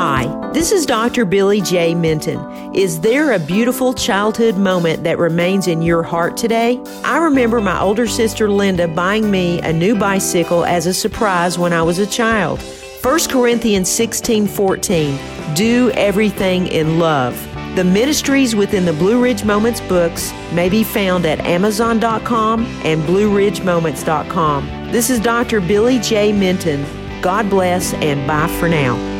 Hi, this is Dr. Billy J. Minton. Is there a beautiful childhood moment that remains in your heart today? I remember my older sister Linda buying me a new bicycle as a surprise when I was a child. 1 Corinthians 16 14. Do everything in love. The ministries within the Blue Ridge Moments books may be found at Amazon.com and BlueRidgeMoments.com. This is Dr. Billy J. Minton. God bless and bye for now.